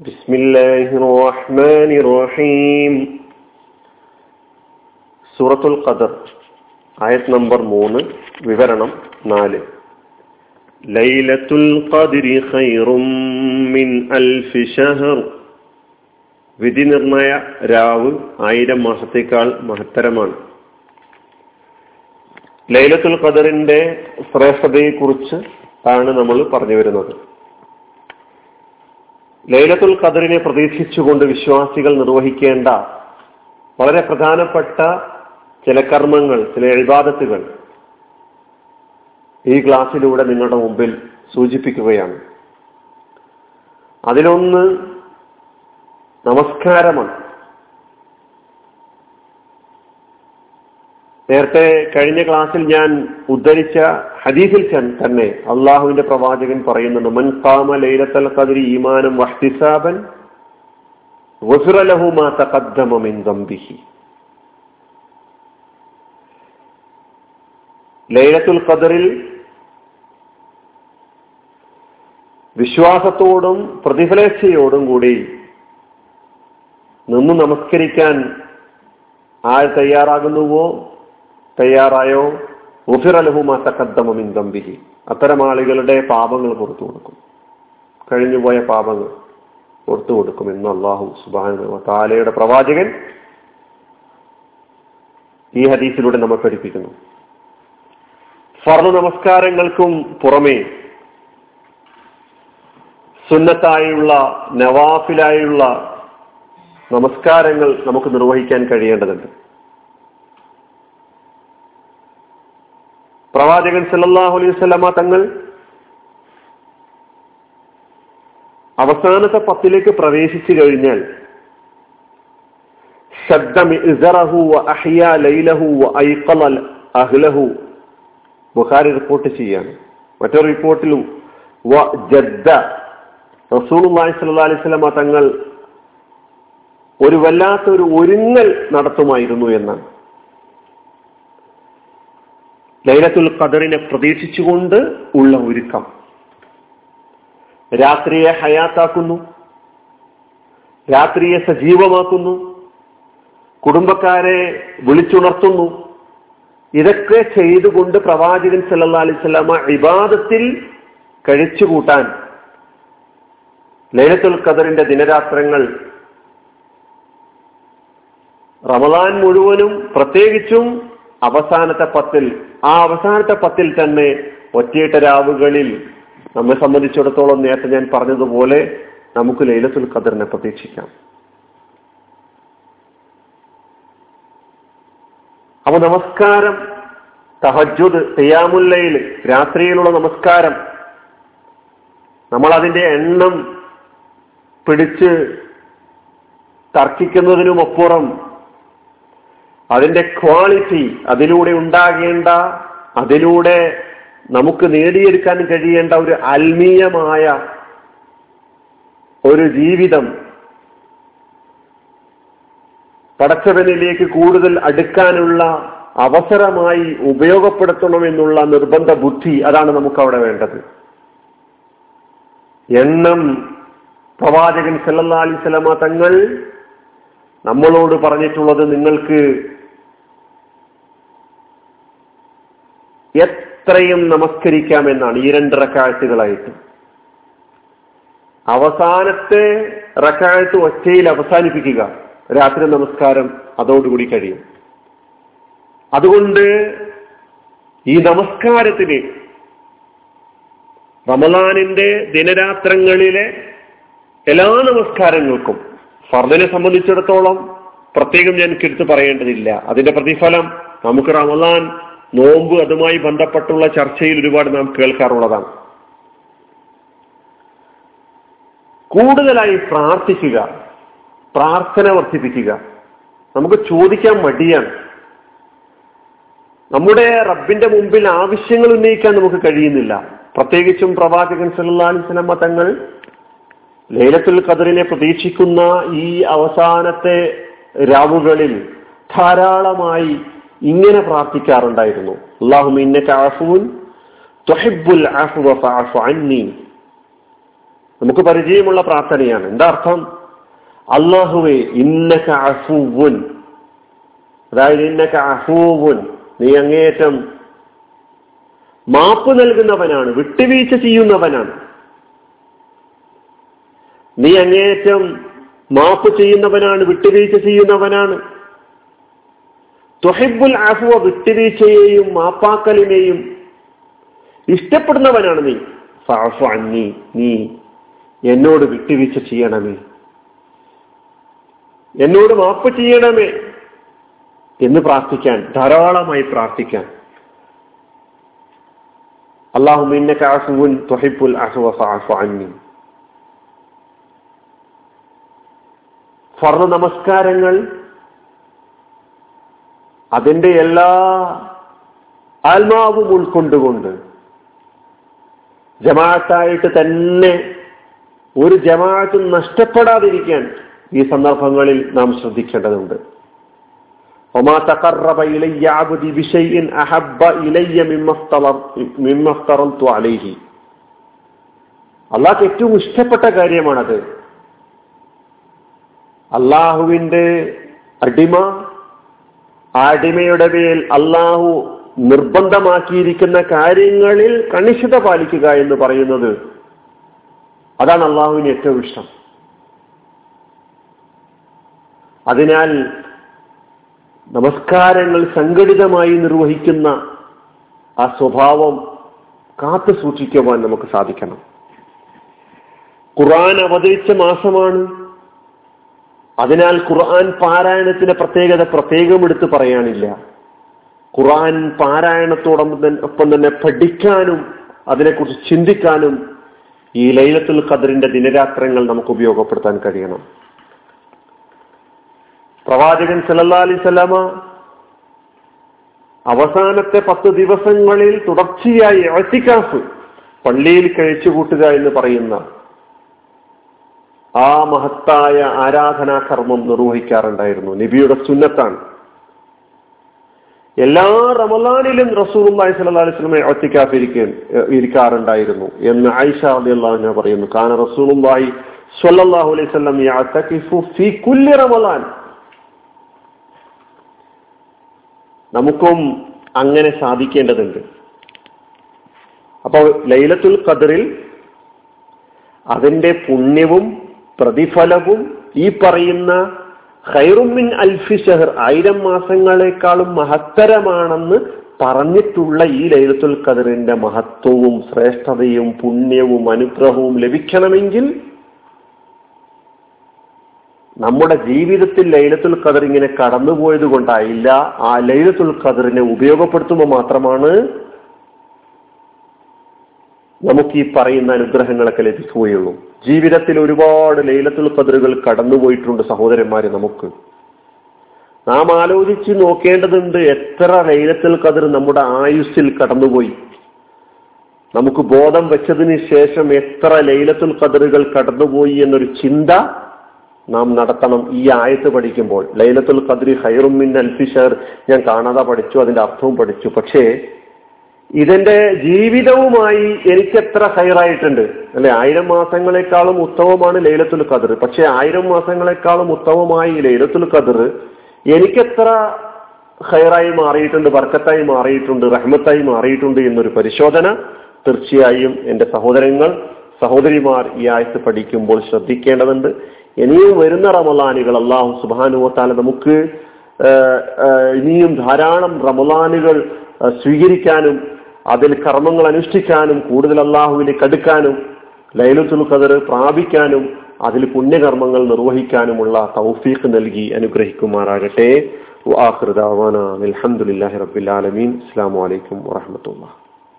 بسم الله الرحمن الرحيم സൂറത്തുൽ ഖദർ ആയത് നമ്പർ മൂന്ന് വിവരണം നാല് ലൈലത്തുൽ ഖദ്രി ഖൈറും മിൻ അൽഫി ഷഹർ വിധി നിർണയ രാവ് ആയിരം മാസത്തേക്കാൾ മഹത്തരമാണ് ലൈലത്തുൽ ഖദറിന്റെ ശ്രേഷ്ഠതയെക്കുറിച്ച് ആണ് നമ്മൾ പറഞ്ഞു വരുന്നത് ലൈലത്തുൽ ഖദറിനെ പ്രതീക്ഷിച്ചുകൊണ്ട് വിശ്വാസികൾ നിർവഹിക്കേണ്ട വളരെ പ്രധാനപ്പെട്ട ചില കർമ്മങ്ങൾ ചില എഴുപാദത്തുകൾ ഈ ക്ലാസ്സിലൂടെ നിങ്ങളുടെ മുമ്പിൽ സൂചിപ്പിക്കുകയാണ്. അതിലൊന്ന് നമസ്കാരമാണ്. നേരത്തെ കഴിഞ്ഞ ക്ലാസ്സിൽ ഞാൻ ഉദ്ധരിച്ച ഹദീസിൽ തന്നെ അള്ളാഹുവിന്റെ പ്രവാചകൻ പറയുന്നുണ്ട് മൻ ലൈലത്തൽ ഈമാനം വഹ്തിസാബൻ ലൈലത്തുൽ ഖദറിൽ വിശ്വാസത്തോടും പ്രതിഫലേച്ഛയോടും കൂടി നിന്ന് നമസ്കരിക്കാൻ ആര് തയ്യാറാകുന്നുവോ? തയ്യാറായോ? ദമ്പിഹി അത്തരം ആളുകളുടെ പാപങ്ങൾ പുറത്തു കൊടുക്കും. കഴിഞ്ഞുപോയ പാപങ്ങൾ പുറത്തു കൊടുക്കും എന്ന് അള്ളാഹു സുബാന താലയുടെ പ്രവാചകൻ ഈ ഹദീസിലൂടെ നമ്മൾ പഠിപ്പിക്കുന്നു. ഫർണ നമസ്കാരങ്ങൾക്കും പുറമേ സുന്നത്തായുള്ള നവാഫിലായുള്ള നമസ്കാരങ്ങൾ നമുക്ക് നിർവഹിക്കാൻ കഴിയേണ്ടതുണ്ട്. പ്രവാചകൻ സല്ലാഹു അലൈഹി സ്വലാമ തങ്ങൾ അവസാനത്തെ പത്തിലേക്ക് പ്രവേശിച്ചു കഴിഞ്ഞാൽ ബുഖാരി റിപ്പോർട്ട് ചെയ്യാണ്. മറ്റൊരു റിപ്പോർട്ടിലും റസൂൽ അലൈഹി സ്വലമ തങ്ങൾ ഒരു ഒരുങ്ങൽ നടത്തുമായിരുന്നു എന്നാണ്. ലൈലത്തുൽ ഖദറിനെ പ്രതീക്ഷിച്ചുകൊണ്ട് ഉള്ള ഒരുക്കം. രാത്രിയെ ഹയാത്താക്കുന്നു. രാത്രിയെ സജീവമാക്കുന്നു. കുടുംബക്കാരെ വിളിച്ചുണർത്തുന്നു. ഇതൊക്കെ ചെയ്തുകൊണ്ട് പ്രവാചകൻ സല്ലാ അലിസ്ലാമ ഇബാദത്തിൽ കഴിച്ചുകൂട്ടാൻ ലൈലത്തുൽ ഖദറിന്റെ ദിനരാത്രങ്ങൾ റമദാൻ മുഴുവനും പ്രത്യേകിച്ചും അവസാനത്തെ പത്തിൽ ആ അവസാനത്തെ പത്തിൽ തന്നെ ഒറ്റയിട്ട രാവുകളിൽ നമ്മെ സംബന്ധിച്ചിടത്തോളം നേരത്തെ ഞാൻ പറഞ്ഞതുപോലെ നമുക്ക് ലൈലത്തുൽ ഖദറിനെ പ്രതീക്ഷിക്കാം. അപ്പൊ നമസ്കാരം തഹജുദ് തെയ്യാമുല്ലയിൽ രാത്രിയിലുള്ള നമസ്കാരം. നമ്മൾ അതിന്റെ എണ്ണം പിടിച്ച് തർക്കിക്കുന്നതിനുമപ്പുറം അതിന്റെ ക്വാളിറ്റി അതിലൂടെ ഉണ്ടാകേണ്ട അതിലൂടെ നമുക്ക് നേടിയെടുക്കാൻ കഴിയേണ്ട ഒരു ആത്മീയമായ ഒരു ജീവിതം പടച്ചവനിലേക്ക് കൂടുതൽ അടുക്കാനുള്ള അവസരമായി ഉപയോഗപ്പെടുത്തണം എന്നുള്ള നിർബന്ധ ബുദ്ധി അതാണ് നമുക്ക് അവിടെ വേണ്ടത്. എണ്ണം പ്രവാചകൻ സല്ലാ അലിസ്ലമ തങ്ങൾ നമ്മളോട് പറഞ്ഞിട്ടുള്ളത് നിങ്ങൾക്ക് എത്രയും നമസ്കരിക്കാമെന്നാണ് ഈ രണ്ട് റക്കാഴ്ചകളായിട്ട് അവസാനത്തെ റക്കാഴ്ച ഒറ്റയിൽ അവസാനിപ്പിക്കുക. രാത്രി നമസ്കാരം അതോടുകൂടി കഴിയും. അതുകൊണ്ട് ഈ നമസ്കാരത്തിന് റമലാനിന്റെ ദിനരാത്രങ്ങളിലെ എല്ലാ നമസ്കാരങ്ങൾക്കും ഫർദിനെ സംബന്ധിച്ചിടത്തോളം പ്രത്യേകം ഞാൻ എടുത്ത് പറയേണ്ടതില്ല. അതിന്റെ പ്രതിഫലം നമുക്ക് റമലാൻ നോമ്പ് അതുമായി ബന്ധപ്പെട്ടുള്ള ചർച്ചയിൽ ഒരുപാട് നാം കേൾക്കാറുള്ളതാണ്. കൂടുതലായി പ്രാർത്ഥിക്കുക പ്രാർത്ഥന വർദ്ധിപ്പിക്കുക. നമുക്ക് ചോദിക്കാൻ മടിയാണ്. നമ്മുടെ റബ്ബിന്റെ മുമ്പിൽ ആവശ്യങ്ങൾ ഉന്നയിക്കാൻ നമുക്ക് കഴിയുന്നില്ല. പ്രത്യേകിച്ചും പ്രവാചകൻ സല്ലാഹി സ്വലമ തങ്ങൾ ലൈലത്തുൽ ഖദറിനെ പ്രതീക്ഷിക്കുന്ന ഈ അവസാനത്തെ രാവുകളിൽ ധാരാളമായി ഇങ്ങനെ പ്രാർത്ഥിക്കാറുണ്ടായിരുന്നു. നമുക്ക് പരിചയമുള്ള പ്രാർത്ഥനയാണ്. എന്താ അർത്ഥം? അള്ളാഹുവേ ഇന്നക അഫൂവുൻ അതായത് ഇന്നക അഫൂവുൻ നീ അങ്ങേയറ്റം മാപ്പ് നൽകുന്നവനാണ് വിട്ടുവീഴ്ച ചെയ്യുന്നവനാണ്. നീ അങ്ങേയറ്റം മാപ്പ് ചെയ്യുന്നവനാണ് വിട്ടുവീഴ്ച ചെയ്യുന്നവനാണ്. തൊഹിബുൽ അഫുവ വിട്ടുവീഴ്ചയെയും മാപ്പാക്കലിനെയും ഇഷ്ടപ്പെടുന്നവനാണ് നീ. ഫാഫു അന്നി നീ എന്നോട് വിട്ടുവീഴ്ച ചെയ്യണമേ. എന്നോട് മാപ്പ് ചെയ്യണമേ എന്ന് പ്രാർത്ഥിക്കാൻ ധാരാളമായി പ്രാർത്ഥിക്കാൻ. അള്ളാഹു തൊഹിബുൽ സാഫു അന്നി. ഫർണ നമസ്കാരങ്ങൾ അതിന്റെ എല്ലാ ആത്മാവും ഉൾക്കൊണ്ടുകൊണ്ട് ജമാഅത്തായിട്ട് തന്നെ ഒരു ജമാഅത്തും നഷ്ടപ്പെടാതിരിക്കാൻ ഈ സന്ദർഭങ്ങളിൽ നാം ശ്രദ്ധിക്കേണ്ടതുണ്ട്. ഒമാ തഖറബ ഇലയ്യ ബിശൈഇൻ അഹബ്ബ ഇലയ്യ മിമ്മ ഇഫ്തറൽതു അലൈഹി. അള്ളാഹ്ക്ക് ഏറ്റവും ഇഷ്ടപ്പെട്ട കാര്യമാണത്. അള്ളാഹുവിന്റെ അടിമ അടിമയുടെ മേൽ അള്ളാഹു നിർബന്ധമാക്കിയിരിക്കുന്ന കാര്യങ്ങളിൽ കണിശത പാലിക്കുക എന്ന് പറയുന്നത് അതാണ് അള്ളാഹുവിന് ഏറ്റവും ഇഷ്ടം. അതിനാൽ നമസ്കാരങ്ങൾ സംഘടിതമായി നിർവഹിക്കുന്ന ആ സ്വഭാവം കാത്തു സൂക്ഷിക്കുവാൻ നമുക്ക് സാധിക്കണം. ഖുറാൻ അവതരിച്ച മാസമാണ്. അതിനാൽ ഖുർആൻ പാരായണത്തിന്റെ പ്രത്യേകത പ്രത്യേകം എടുത്ത് പറയാനില്ല. ഖുർആൻ പാരായണത്തോടൊപ്പം ഒപ്പം തന്നെ പഠിക്കാനും അതിനെക്കുറിച്ച് ചിന്തിക്കാനും ഈ ലൈലത്തുൽ ഖദറിന്റെ ദിനരാത്രങ്ങൾ നമുക്ക് ഉപയോഗപ്പെടുത്താൻ കഴിയണം. പ്രവാചകൻ സല്ലാ അലൈഹി സ്വലാമ അവസാനത്തെ പത്ത് ദിവസങ്ങളിൽ തുടർച്ചയായി പള്ളിയിൽ കഴിച്ചുകൂട്ടുക എന്ന് പറയുന്ന ആ മഹത്തായ ആരാധനാ കർമ്മം നിർവഹിക്കാറുണ്ടായിരുന്നു. നബിയുടെ സുന്നത്താണ്. എല്ലാ റമലാനിലും റസൂലുള്ളാഹി സ്വല്ലല്ലാഹി അലൈഹി വസല്ലം ഒറ്റയ്ക്കാഫ് ഇരിക്കാറുണ്ടായിരുന്നു എന്ന് ആയിഷ റളിയല്ലാഹു പറയുന്നു. കാന റസൂലുള്ളാഹി സ്വല്ലല്ലാഹു അലൈഹി വസല്ലം യഅതകിഫു ഫീ കുല്ലി റമലാൻ നമുക്കും അങ്ങനെ സാധിക്കേണ്ടതുണ്ട്. അപ്പോൾ ലൈലത്തുൽ ഖദറിൽ അതിന്റെ പുണ്യവും പ്രതിഫലവും ഈ പറയുന്ന ഹൈറുമിൻ അൽഫി ഷഹർ ആയിരം മാസങ്ങളെക്കാളും മഹത്തരമാണെന്ന് പറഞ്ഞിട്ടുള്ള ഈ ലൈലത്തുൽ ഖദറിന്റെ മഹത്വവും ശ്രേഷ്ഠതയും പുണ്യവും അനുഗ്രഹവും ലഭിക്കണമെങ്കിൽ നമ്മുടെ ജീവിതത്തിൽ ലൈലത്തുൽ ഖദർ ഇങ്ങനെ കടന്നുപോയത് കൊണ്ടായില്ല ആ ലൈലത്തുൽ ഖദറിനെ ഉപയോഗപ്പെടുത്തുമ്പോൾ മാത്രമാണ് നമുക്ക് ഈ പറയുന്ന അനുഗ്രഹങ്ങളൊക്കെ ലഭിക്കുകയുള്ളൂ. ജീവിതത്തിൽ ഒരുപാട് ലൈലത്തുൽ ഖദറുകൾ കടന്നുപോയിട്ടുണ്ട് സഹോദരന്മാരെ നമുക്ക്. നാം ആലോചിച്ച് നോക്കേണ്ടതുണ്ട് എത്ര ലൈലത്തുൽ കതിർ നമ്മുടെ ആയുസ്സിൽ കടന്നുപോയി. നമുക്ക് ബോധം വെച്ചതിന് ശേഷം എത്ര ലൈലത്തുൽ കതിറുകൾ കടന്നുപോയി എന്നൊരു ചിന്ത നാം നടത്തണം. ഈ ആയത്ത് പഠിക്കുമ്പോൾ ലൈലത്തുൽ ഖദ്രി ഹൈറുമിൻ അൽഫിഷർ. ഞാൻ കാണാതെ പഠിച്ചു അതിന്റെ അർത്ഥവും പഠിച്ചു. പക്ഷേ ഇതിന്റെ ജീവിതവുമായി എനിക്ക് എത്ര ഹൈറായിട്ടുണ്ട് അല്ലെ? ആയിരം മാസങ്ങളെക്കാളും ഉത്തമമാണ് ലൈലത്തുൽ ഖദർ. പക്ഷെ ആയിരം മാസങ്ങളെക്കാളും ഉത്തമമായി ലൈലത്തുൽ ഖദർ എനിക്കെത്ര ഹൈറായി മാറിയിട്ടുണ്ട് ബർക്കത്തായി മാറിയിട്ടുണ്ട് റഹ്മത്തായി മാറിയിട്ടുണ്ട് എന്നൊരു പരിശോധന തീർച്ചയായും എന്റെ സഹോദരങ്ങൾ സഹോദരിമാർ ഈ ആഴ്ച പഠിക്കുമ്പോൾ ശ്രദ്ധിക്കേണ്ടതുണ്ട്. ഇനിയും വരുന്ന റമലാനുകൾ അള്ളാഹു സുബാനുവത്താല നമുക്ക് ഇനിയും ധാരാളം റമലാനുകൾ സ്വീകരിക്കാനും അതിൽ കർമ്മങ്ങൾ അനുഷ്ഠിക്കാനും കൂടുതൽ അള്ളാഹുവിലേക്ക് അടുക്കാനും ലൈലത്തുൽ ഖദർ പ്രാപിക്കാനും അതിൽ പുണ്യകർമ്മങ്ങൾ നിർവഹിക്കാനുമുള്ള തൗഫീഖ് നൽകി അനുഗ്രഹിക്കുമാറാകട്ടെ. അലഹമുല്ലാഹി റബ്ബിൽ ആലമീൻ. അസ്സാം വലൈക്കും വാഹമത്തുള്ള